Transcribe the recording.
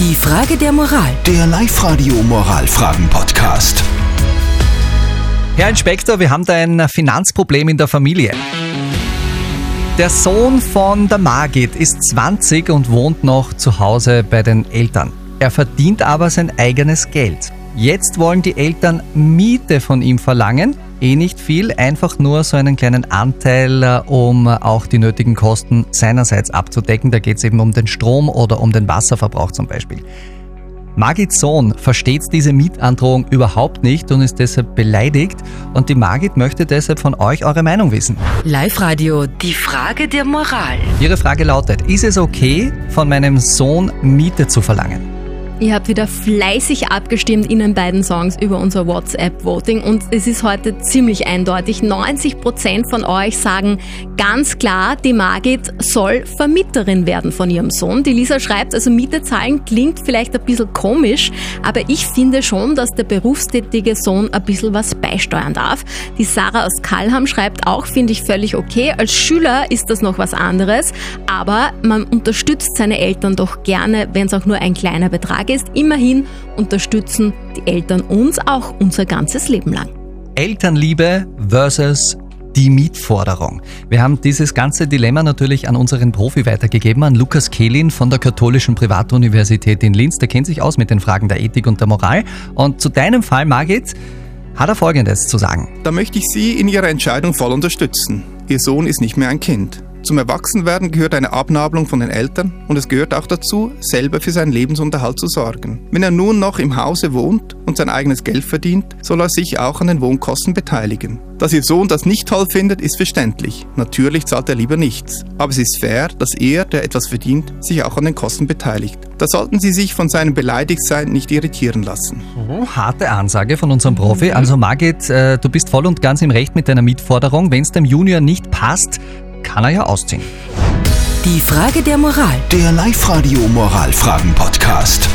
Die Frage der Moral. Der Live-Radio Moralfragen-Podcast. Herr Inspektor, wir haben da ein Finanzproblem in der Familie. Der Sohn von der Margit ist 20 und wohnt noch zu Hause bei den Eltern. Er verdient aber sein eigenes Geld. Jetzt wollen die Eltern Miete von ihm verlangen. Eh nicht viel, einfach nur so einen kleinen Anteil, äh, um auch die nötigen Kosten seinerseits abzudecken. Da geht es eben um den Strom oder um den Wasserverbrauch zum Beispiel. Margits Sohn versteht diese Mietandrohung überhaupt nicht und ist deshalb beleidigt. Und die Margit möchte deshalb von euch eure Meinung wissen. Live-Radio. Die Frage der Moral. Ihre Frage lautet, ist es okay, von meinem Sohn Miete zu verlangen? Ihr habt wieder fleißig abgestimmt in den beiden Songs über unser WhatsApp-Voting und es ist heute ziemlich eindeutig. 90% von euch sagen ganz klar, die Margit soll Vermieterin werden von ihrem Sohn. Die Lisa schreibt, also Miete zahlen klingt vielleicht ein bisschen komisch, aber ich finde schon, dass der berufstätige Sohn ein bisschen was beisteuern darf. Die Sarah aus Kalham schreibt auch, finde ich völlig okay. Als Schüler ist das noch was anderes, aber man unterstützt seine Eltern doch gerne, wenn es auch nur ein kleiner Betrag ist, immerhin unterstützen die Eltern uns auch unser ganzes Leben lang. Elternliebe versus die Mietforderung. Wir haben dieses ganze Dilemma natürlich an unseren Profi weitergegeben, an Lukas Kehlin von der Katholischen Privatuniversität in Linz. Der kennt sich aus mit den Fragen der Ethik und der Moral. Und zu deinem Fall, Margit, hat er Folgendes zu sagen. Da möchte ich Sie in Ihrer Entscheidung voll unterstützen. Ihr Sohn ist nicht mehr ein Kind. Zum Erwachsenwerden gehört eine Abnabelung von den Eltern und es gehört auch dazu, selber für seinen Lebensunterhalt zu sorgen. Wenn er nun noch im Hause wohnt und sein eigenes Geld verdient, soll er sich auch an den Wohnkosten beteiligen. Dass Ihr Sohn das nicht toll findet, ist verständlich. Natürlich zahlt er lieber nichts. Aber es ist fair, dass er, der etwas verdient, sich auch an den Kosten beteiligt. Da sollten Sie sich von seinem Beleidigtsein nicht irritieren lassen. Oh, harte Ansage von unserem Profi. Also Margit, äh, du bist voll und ganz im Recht mit deiner Mietforderung. Wenn es dem Junior nicht passt, kann er ja ausziehen. Die Frage der Moral. Der Live-Radio Moralfragen-Podcast.